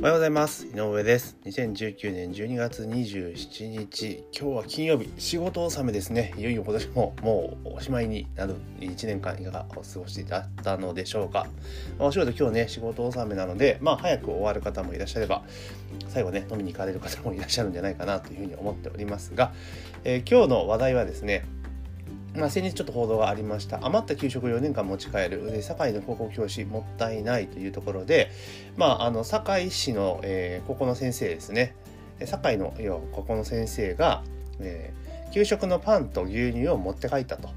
おはようございます。井上です。2019年12月27日。今日は金曜日。仕事納めですね。いよいよ今年ももうおしまいになる1年間いかがお過ごしだったのでしょうか、お仕事今日ね仕事納めなのでまあ早く終わる方もいらっしゃれば最後ね飲みに行かれる方もいらっしゃるんじゃないかなというふうに思っておりますが、えー、今日の話題はですねまあ、先日ちょっと報道がありました余った給食を4年間持ち帰る堺の高校教師もったいないというところで、まあ、あの堺市の、えー、高校の先生ですね堺の要高校の先生が、えー、給食のパンと牛乳を持って帰ったと。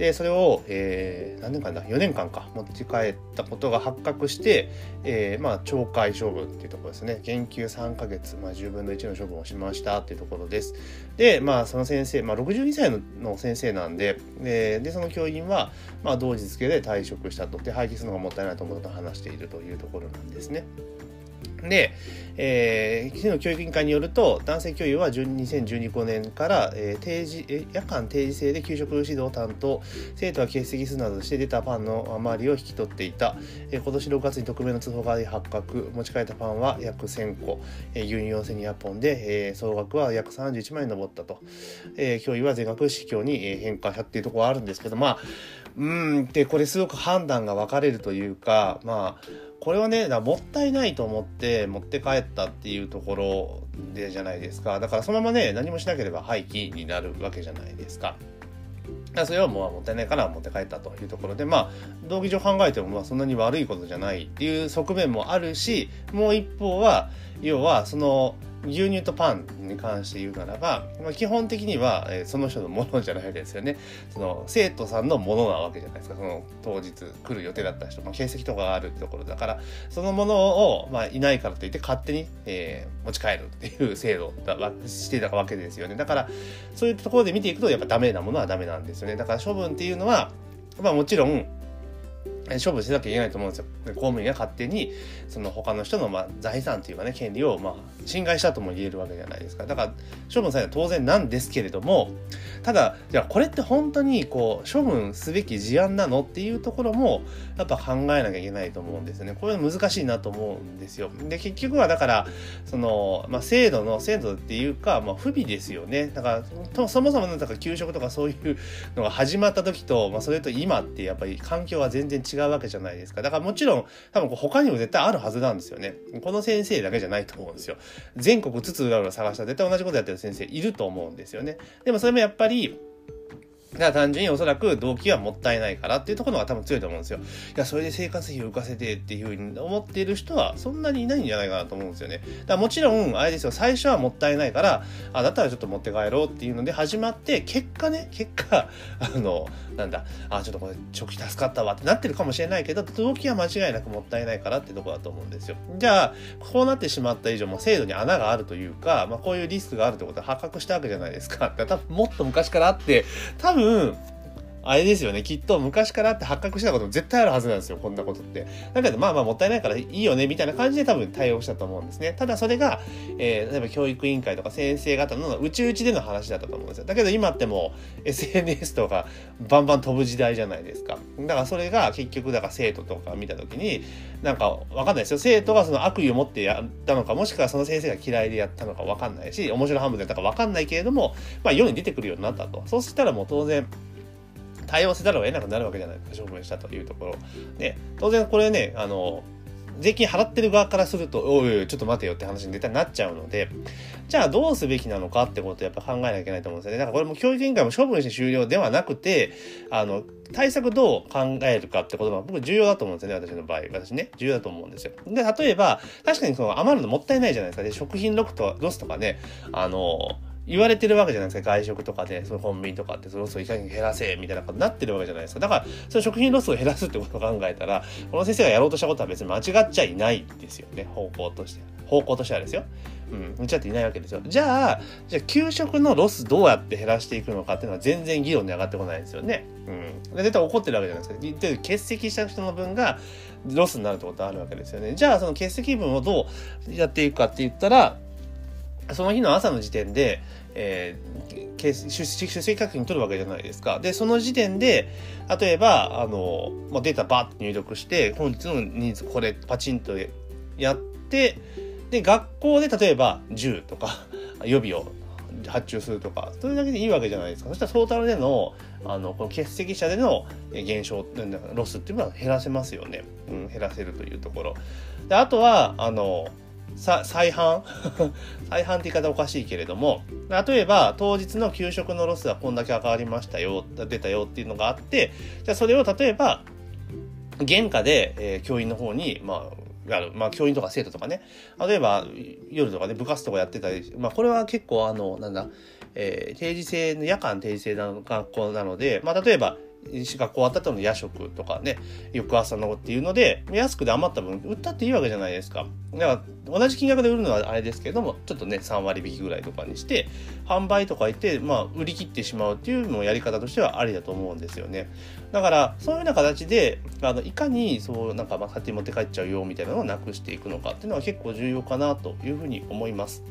でそれを、えー、何年間だ？4年間か。持ち帰ったことが発覚して、えー、まあ懲戒処分っていうところですね。減給3ヶ月、まあ、10分の1の処分をしましたっていうところです。でまあその先生、まあ、62歳の先生なんでででその教員は、まあ、同日付けで退職したと。で廃棄するのがもったいないと思うと話しているというところなんですね。で、えー、市の教育委員会によると男性教諭は2015年から、えー、定時え夜間定時制で給食指導担当生徒は欠席するなどして出たパンの余りを引き取っていた、えー、今年6月に匿名の通報が発覚。持ち帰ったパンは約1000個、えー、牛乳4200本で、えー、総額は約31万円に上ったと、えー、教諭は全額市教に変化したっていうところはあるんですけどまあうんでこれすごく判断が分かれるというかまあこれはねもったいないと思って持って帰ったっていうところでじゃないですかだからそのままね何もしなければ廃棄になるわけじゃないですか。それはもうもったいないから持って帰ったというところでまあ道義上考えてもまあそんなに悪いことじゃないっていう側面もあるしもう一方は要はその牛乳とパンに関して言うならば、まあ、基本的には、えー、その人のものじゃないですよね。その生徒さんのものなわけじゃないですか。その当日来る予定だった人、まあ、欠席とかがあるところだから、そのものを、まあ、いないからといって勝手に、えー、持ち帰るっていう制度だしてたわけですよね。だから、そういうところで見ていくと、やっぱダメなものはダメなんですよね。だから処分っていうのは、まあもちろん、処分しなきゃいけないと思うんですよ。公務員が勝手にその他の人のま財産というかね権利をま侵害したとも言えるわけじゃないですか。だから処分されたら当然なんですけれどもただじゃあこれって本当にこう処分すべき事案なのっていうところもやっぱ考えなきゃいけないと思うんですよね。これ難しいなと思うんですよ。で結局はだからその、まあ、制度の制度っていうか、まあ、不備ですよね。だからそもそもなんか給食とかそういうのが始まった時と、まあ、それと今ってやっぱり環境は全然違ううわけじゃないですか。だからもちろん多分他にも絶対あるはずなんですよね。この先生だけじゃないと思うんですよ。全国津々浦々探したら絶対同じことやってる先生いると思うんですよね。でもそれもやっぱりだから単純におそらく動機はもったいないからっていうところが多分強いと思うんですよ。いや、それで生活費を浮かせてっていうふうに思っている人はそんなにいないんじゃないかなと思うんですよね。だもちろん、あれですよ、最初はもったいないから、あ、だったらちょっと持って帰ろうっていうので始まって、結果ね、結果、あの、なんだ、あ、ちょっとこれ、食費助かったわってなってるかもしれないけど、動機は間違いなくもったいないからってとこだと思うんですよ。じゃあ、こうなってしまった以上、も制度に穴があるというか、まあこういうリスクがあるってことは発覚したわけじゃないですか。多分もっと昔からあって、多分、分あれですよね。きっと昔からって発覚したことも絶対あるはずなんですよ。こんなことって。だけど、まあまあもったいないからいいよね、みたいな感じで多分対応したと思うんですね。ただそれが、えー、例えば教育委員会とか先生方の内々での話だったと思うんですよ。だけど今ってもう SNS とかバンバン飛ぶ時代じゃないですか。だからそれが結局、だから生徒とか見たときに、なんかわかんないですよ。生徒がその悪意を持ってやったのか、もしくはその先生が嫌いでやったのかわかんないし、面白半分でやったかわかんないけれども、まあ世に出てくるようになったと。そうしたらもう当然、対応せざるを得なくなるわけじゃないですか、処分したというところ。で、当然これね、あの、税金払ってる側からすると、おいおい、ちょっと待てよって話に絶対なっちゃうので、じゃあどうすべきなのかってことをやっぱ考えなきゃいけないと思うんですよね。だからこれも教育委員会も処分して終了ではなくて、あの、対策どう考えるかってことが僕重要だと思うんですよね、私の場合。私ね、重要だと思うんですよ。で、例えば、確かにその余るのもったいないじゃないですか。で、食品ロスとロスとかね、あの、言われてるわけじゃないですか外食とかでそのコンビニとかってそのロスをいかに減らせみたいなことになってるわけじゃないですかだからその食品ロスを減らすってことを考えたらこの先生がやろうとしたことは別に間違っちゃいないですよね方向として方向としてはですようん、間違っていないわけですよ。じゃあ、じゃあ給食のロスどうやって減らしていくのかっていうのは全然議論に上がってこないですよね。うん。で絶対起こってるわけじゃないですか。で、欠席した人の分がロスになるってことはあるわけですよね。じゃあ、その欠席分をどうやっていくかって言ったら、その日の朝の時点で、えー、出席確認取るわけじゃないですか。で、その時点で、例えば、あの、まあ、データバーって入力して、本日の人数これパチンとやって、で、学校で例えば10とか予備を発注するとか、それだけでいいわけじゃないですか。そしたらトータルでの、あの、この欠席者での減少、ロスっていうのは減らせますよね。うん、減らせるというところ。で、あとは、あの、さ再販 再販って言い方おかしいけれども、例えば当日の給食のロスはこんだけ上がりましたよ、出たよっていうのがあって、じゃあそれを例えば、原価で、えー、教員の方に、まあ、ある、まあ、教員とか生徒とかね、例えば夜とかね、部活とかやってたり、まあ、これは結構あの、なんだ、えー、定時制の夜間定時制の学校なので、まあ、例えば学校終わった後の夜食とかね、翌朝のっていうので、安くで余った分、売ったっていいわけじゃないですか。だから、同じ金額で売るのはあれですけれども、ちょっとね、3割引きぐらいとかにして、販売とか言って、まあ、売り切ってしまうっていうのもやり方としてはありだと思うんですよね。だから、そういうような形で、あの、いかに、そう、なんか、まあ、勝手に持って帰っちゃうよ、みたいなのをなくしていくのかっていうのは結構重要かなというふうに思います。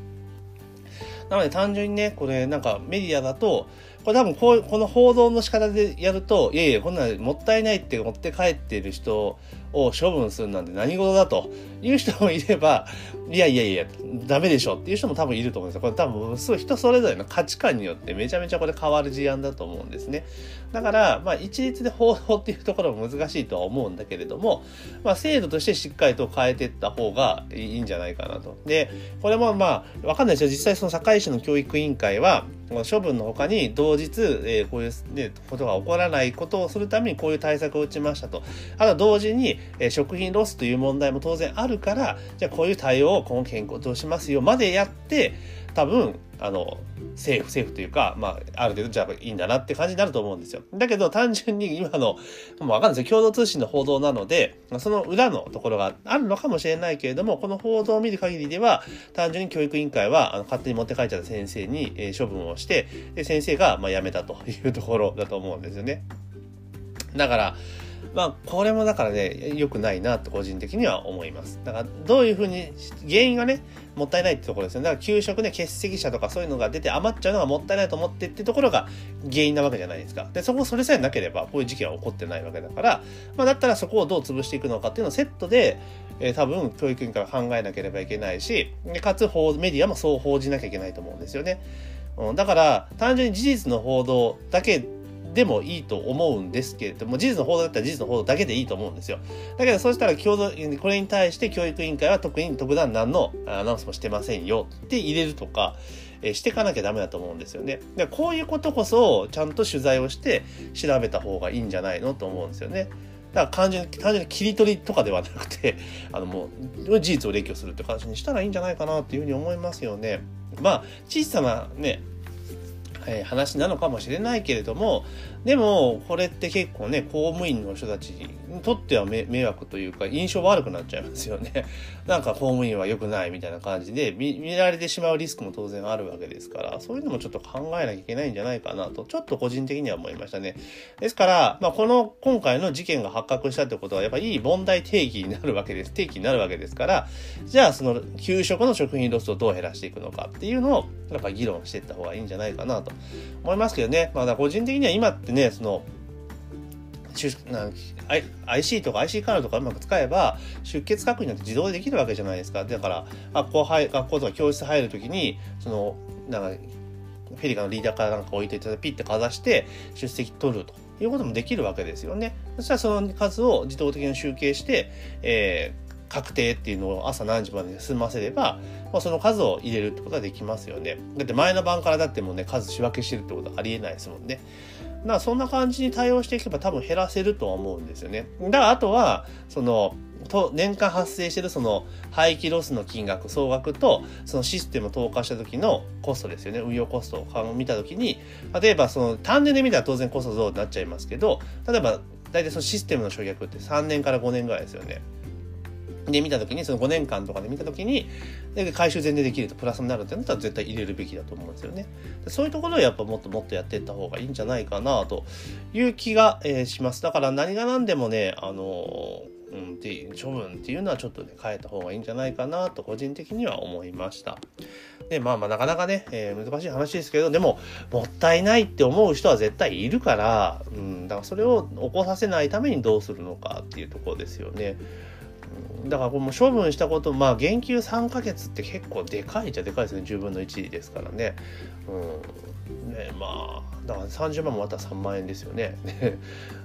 なので単純にね、これなんかメディアだと、これ多分こうこの報道の仕方でやると、いやいや、こんなもったいないって持って帰ってる人を処分するなんて何事だという人もいれば、いやいやいや、ダメでしょっていう人も多分いると思うんですよ。これ多分、すごい人それぞれの価値観によってめちゃめちゃこれ変わる事案だと思うんですね。だから、まあ一律で報道っていうところも難しいとは思うんだけれども、まあ制度としてしっかりと変えていった方がいいんじゃないかなと。で、これもまあ、わかんないですよ。実際その堺市の教育委員会は、処分の他に同日、えー、こういう、ね、ことが起こらないことをするためにこういう対策を打ちましたと。あと同時に、えー、食品ロスという問題も当然あるから、じゃあこういう対応を今後健康としますよまでやって、多分、あの、政府、政府というか、まあ、ある程度じゃあいいんだなって感じになると思うんですよ。だけど単純に今の、もうわかんないですよ。共同通信の報道なので、その裏のところがあるのかもしれないけれども、この報道を見る限りでは、単純に教育委員会は、あの勝手に持って帰っちゃった先生に、え、処分をして、で、先生が、まあ、辞めたというところだと思うんですよね。だから、まあ、これもだからね、良くないなと個人的には思います。だから、どういうふうに、原因がね、もったいないってところですよね。だから、給食で欠席者とかそういうのが出て余っちゃうのがもったいないと思ってってところが原因なわけじゃないですか。で、そこ、それさえなければ、こういう事件は起こってないわけだから、まあ、だったらそこをどう潰していくのかっていうのをセットで、えー、多分、教育委員会は考えなければいけないし、かつ、メディアもそう報じなきゃいけないと思うんですよね。うん、だから、単純に事実の報道だけでもいいと思うんですけれども、事実の報道だったら事実の報道だけでいいと思うんですよ。だけど、そうしたら共同、これに対して教育委員会は特に特段何のアナウンスもしてませんよって入れるとか、えしていかなきゃダメだと思うんですよね。でこういうことこそ、ちゃんと取材をして調べた方がいいんじゃないのと思うんですよね。だから単純に、単純に切り取りとかではなくて、あのもう、事実を列挙するって形にしたらいいんじゃないかなっていうふうに思いますよね。まあ、小さなね、えー、話なのかもしれないけれども、でも、これって結構ね、公務員の人たちにとっては迷惑というか、印象悪くなっちゃいますよね。なんか公務員は良くないみたいな感じで見、見られてしまうリスクも当然あるわけですから、そういうのもちょっと考えなきゃいけないんじゃないかなと、ちょっと個人的には思いましたね。ですから、まあ、この、今回の事件が発覚したってことは、やっぱりいい問題定義になるわけです。定義になるわけですから、じゃあ、その、給食の食品ロスをどう減らしていくのかっていうのを、やっぱ議論していった方がいいんじゃないかなと思いますけどね。まあ、個人的には今ってね、その、IC とか IC カードとかうまく使えば出欠確認なんて自動でできるわけじゃないですか。だから学校入学校とか教室入るときにそのなんかフェリカのリーダーからなんか置いていただピッてかざして出席取るということもできるわけですよね。そしたらその数を自動的に集計して、えー確定っていうのを朝何時までに済ませれば、まあ、その数を入れるってことができますよね。だって前の晩からだってもうね、数仕分けしてるってことはありえないですもんね。だからそんな感じに対応していけば多分減らせるとは思うんですよね。だからあとは、その、と年間発生してるその廃棄ロスの金額総額とそのシステムを投下した時のコストですよね運用コストを見た時に例えばその単純で見たら当然コスト増になっちゃいますけど例えば大体そのシステムの償却って3年から5年ぐらいですよね。で見た時にその5年間とかで見た時にで回収全然できるとプラスになるってなったら絶対入れるべきだと思うんですよね。そういうところをやっぱもっともっとやっていった方がいいんじゃないかなという気が、えー、します。だから何が何でもねあのうん、って処分っていうのはちょっとね変えた方がいいんじゃないかなと個人的には思いました。でまあまあなかなかね、えー、難しい話ですけどでももったいないって思う人は絶対いるから、うん、だからそれを起こさせないためにどうするのかっていうところですよね。だからこれも処分したことまあ減給3ヶ月って結構でかいじゃでかいですね10分の1ですからね。うん、ねまあだから30万もまた3万円ですよね。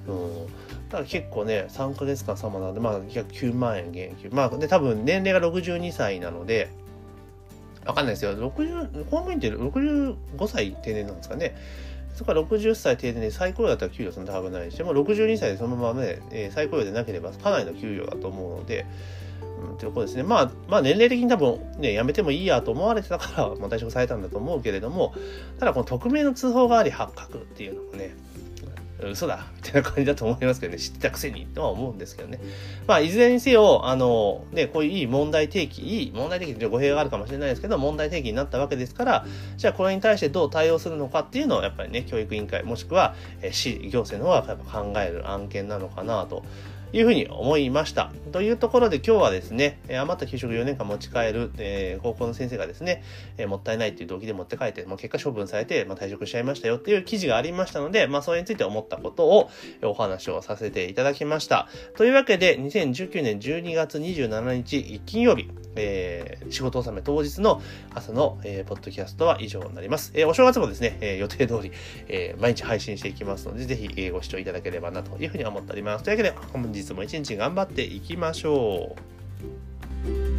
うん、だから結構ね3ヶ月間3万なんでまあ約9万円減給まあで多分年齢が62歳なのでわかんないですよ60公務員って65歳定年なんですかね。そこから60歳定年で再雇用だったら給料そんな高くないし、もう62歳でそのままね、えー、再雇用でなければかなりの給料だと思うので、うん、ということですね。まあ、まあ年齢的に多分ね、やめてもいいやと思われてたから、まあ、退職されたんだと思うけれども、ただこの匿名の通報があり発覚っていうのもね、嘘だみたいな感じだと思いますけどね、知ってたくせにとは思うんですけどね。まあ、いずれにせよ、あの、ね、こういういい問題提起、いい問題提起って語弊があるかもしれないですけど、問題提起になったわけですから、じゃあこれに対してどう対応するのかっていうのを、やっぱりね、教育委員会、もしくは、え市、行政の方がやっぱ考える案件なのかなと。いうふうに思いました。というところで今日はですね、余った給食4年間持ち帰る、えー、高校の先生がですね、えー、もったいないっていう動機で持って帰って、まあ、結果処分されて、まあ、退職しちゃいましたよっていう記事がありましたので、まあ、それについて思ったことをお話をさせていただきました。というわけで、2019年12月27日金曜日、えー、仕事納め当日の朝の、えー、ポッドキャストは以上になります。えー、お正月もですね、えー、予定通り、えー、毎日配信していきますので、ぜひ、えー、ご視聴いただければなというふうに思っております。というわけで、本日も一日頑張っていきましょう。